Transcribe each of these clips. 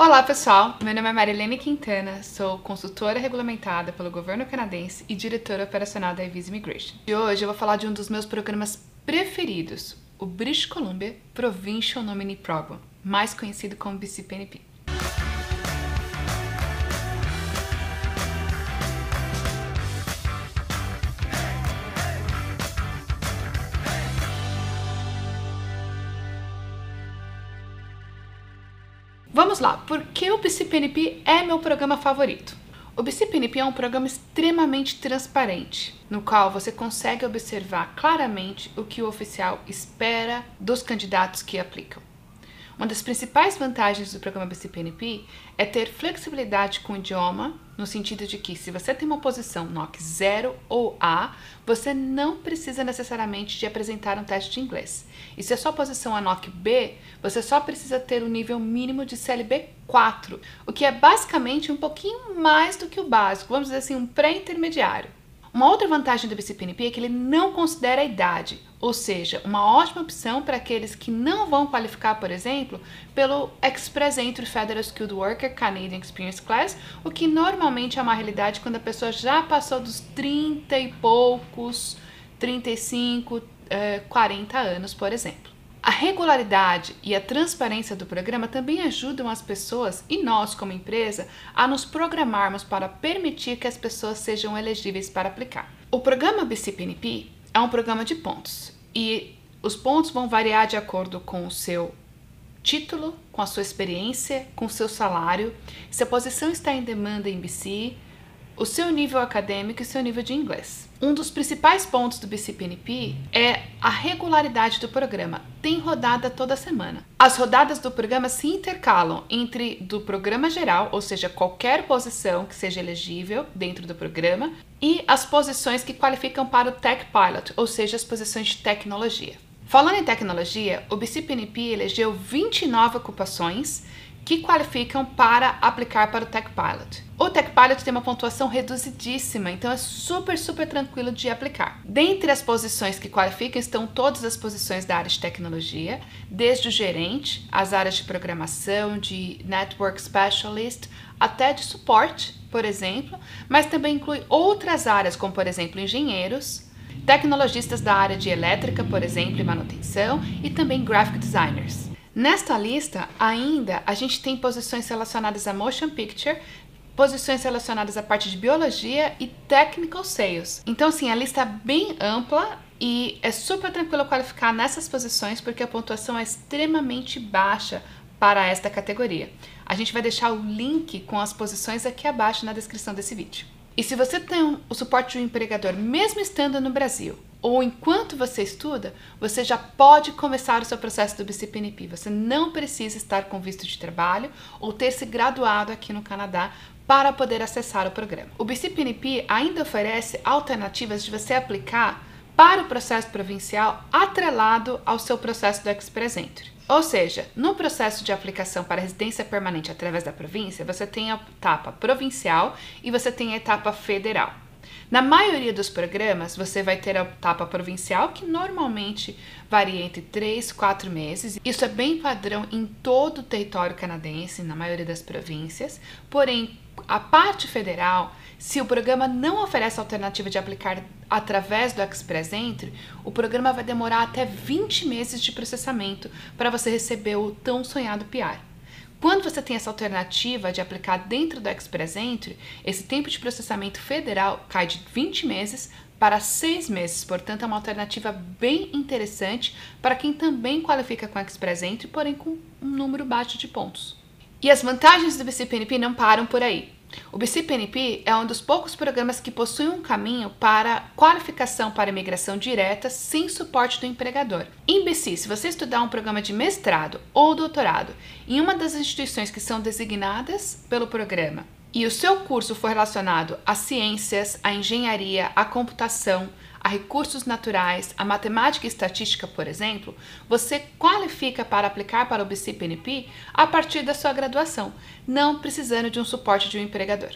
Olá pessoal, meu nome é Marilene Quintana, sou consultora regulamentada pelo governo canadense e diretora operacional da Evis Immigration. E hoje eu vou falar de um dos meus programas preferidos, o British Columbia Provincial Nominee Program, mais conhecido como BCPNP. Vamos lá, por que o BCPNP é meu programa favorito? O BCPNP é um programa extremamente transparente, no qual você consegue observar claramente o que o oficial espera dos candidatos que aplicam. Uma das principais vantagens do programa BCPNP é ter flexibilidade com o idioma, no sentido de que se você tem uma posição NOC 0 ou A, você não precisa necessariamente de apresentar um teste de inglês. E se a sua posição é NOC B, você só precisa ter o um nível mínimo de CLB 4, o que é basicamente um pouquinho mais do que o básico, vamos dizer assim, um pré-intermediário. Uma outra vantagem do BCPNP é que ele não considera a idade, ou seja, uma ótima opção para aqueles que não vão qualificar, por exemplo, pelo Express Entry Federal Skilled Worker Canadian Experience Class, o que normalmente é uma realidade quando a pessoa já passou dos 30 e poucos, 35, 40 anos, por exemplo. A regularidade e a transparência do programa também ajudam as pessoas e nós, como empresa, a nos programarmos para permitir que as pessoas sejam elegíveis para aplicar. O programa BCPNP é um programa de pontos e os pontos vão variar de acordo com o seu título, com a sua experiência, com o seu salário, se a posição está em demanda em BC, o seu nível acadêmico e seu nível de inglês. Um dos principais pontos do BCPNP é a regularidade do programa. Tem rodada toda semana. As rodadas do programa se intercalam entre do programa geral, ou seja, qualquer posição que seja elegível dentro do programa, e as posições que qualificam para o Tech Pilot, ou seja, as posições de tecnologia. Falando em tecnologia, o BCPNP elegeu 29 ocupações que qualificam para aplicar para o Tech Pilot. O Tech Pilot tem uma pontuação reduzidíssima, então é super, super tranquilo de aplicar. Dentre as posições que qualificam estão todas as posições da área de tecnologia, desde o gerente, as áreas de programação, de Network Specialist, até de suporte, por exemplo, mas também inclui outras áreas, como por exemplo engenheiros, tecnologistas da área de elétrica, por exemplo, e manutenção, e também graphic designers. Nesta lista, ainda a gente tem posições relacionadas a motion picture, posições relacionadas à parte de biologia e technical sales. Então, assim, a lista é bem ampla e é super tranquilo qualificar nessas posições porque a pontuação é extremamente baixa para esta categoria. A gente vai deixar o link com as posições aqui abaixo na descrição desse vídeo. E se você tem o suporte de um empregador, mesmo estando no Brasil, ou enquanto você estuda, você já pode começar o seu processo do BCPNP. Você não precisa estar com visto de trabalho ou ter se graduado aqui no Canadá para poder acessar o programa. O BCPNP ainda oferece alternativas de você aplicar para o processo provincial atrelado ao seu processo do Express Entry. Ou seja, no processo de aplicação para residência permanente através da província, você tem a etapa provincial e você tem a etapa federal. Na maioria dos programas, você vai ter a etapa provincial, que normalmente varia entre 3 e 4 meses. Isso é bem padrão em todo o território canadense, na maioria das províncias. Porém, a parte federal, se o programa não oferece alternativa de aplicar através do Express Entry, o programa vai demorar até 20 meses de processamento para você receber o tão sonhado PR. Quando você tem essa alternativa de aplicar dentro do Express Entry, esse tempo de processamento federal cai de 20 meses para 6 meses, portanto é uma alternativa bem interessante para quem também qualifica com Express Entry, porém com um número baixo de pontos. E as vantagens do BCPNP não param por aí. O BCPNP é um dos poucos programas que possui um caminho para qualificação para imigração direta sem suporte do empregador. Em BC, se você estudar um programa de mestrado ou doutorado em uma das instituições que são designadas pelo programa e o seu curso for relacionado a ciências, a engenharia, a computação, a recursos naturais, a matemática e estatística, por exemplo, você qualifica para aplicar para o BCPNP a partir da sua graduação, não precisando de um suporte de um empregador.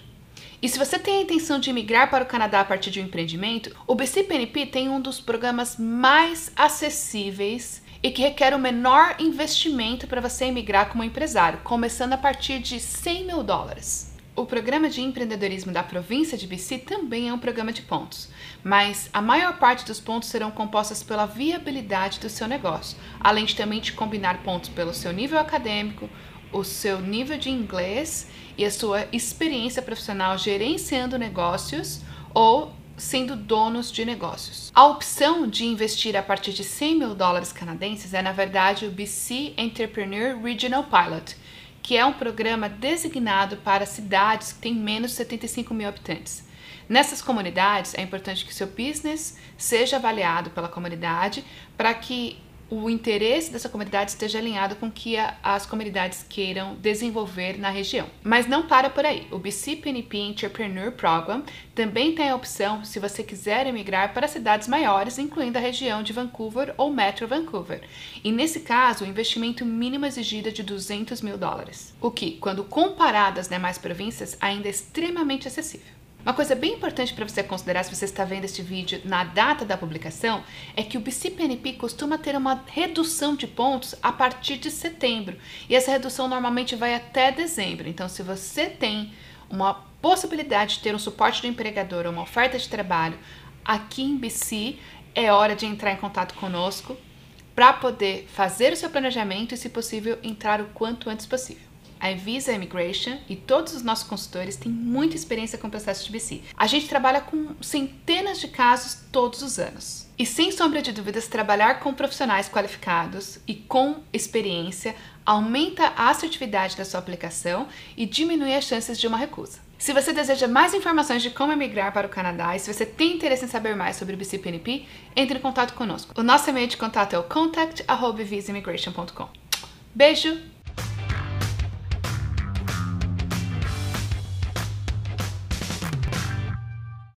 E se você tem a intenção de migrar para o Canadá a partir de um empreendimento, o BCPNP tem um dos programas mais acessíveis e que requer o menor investimento para você emigrar como empresário, começando a partir de 100 mil dólares. O programa de empreendedorismo da província de BC também é um programa de pontos, mas a maior parte dos pontos serão compostas pela viabilidade do seu negócio, além de também combinar pontos pelo seu nível acadêmico, o seu nível de inglês e a sua experiência profissional gerenciando negócios ou sendo donos de negócios. A opção de investir a partir de 100 mil dólares canadenses é, na verdade, o BC Entrepreneur Regional Pilot, que é um programa designado para cidades que têm menos de 75 mil habitantes. Nessas comunidades, é importante que seu business seja avaliado pela comunidade para que o interesse dessa comunidade esteja alinhado com o que a, as comunidades queiram desenvolver na região. Mas não para por aí. O BC PNP Entrepreneur Program também tem a opção se você quiser emigrar para cidades maiores, incluindo a região de Vancouver ou Metro Vancouver. E nesse caso, o investimento mínimo exigido é de 200 mil dólares, o que, quando comparado às demais províncias, ainda é extremamente acessível. Uma coisa bem importante para você considerar se você está vendo este vídeo na data da publicação é que o BCPNP costuma ter uma redução de pontos a partir de setembro e essa redução normalmente vai até dezembro. Então, se você tem uma possibilidade de ter um suporte do empregador ou uma oferta de trabalho aqui em BC, é hora de entrar em contato conosco para poder fazer o seu planejamento e, se possível, entrar o quanto antes possível. A Visa Immigration e todos os nossos consultores têm muita experiência com o processo de BC. A gente trabalha com centenas de casos todos os anos. E sem sombra de dúvidas, trabalhar com profissionais qualificados e com experiência aumenta a assertividade da sua aplicação e diminui as chances de uma recusa. Se você deseja mais informações de como emigrar para o Canadá e se você tem interesse em saber mais sobre o BCPNP, entre em contato conosco. O nosso e-mail de contato é o contact.visaimmigration.com. Beijo!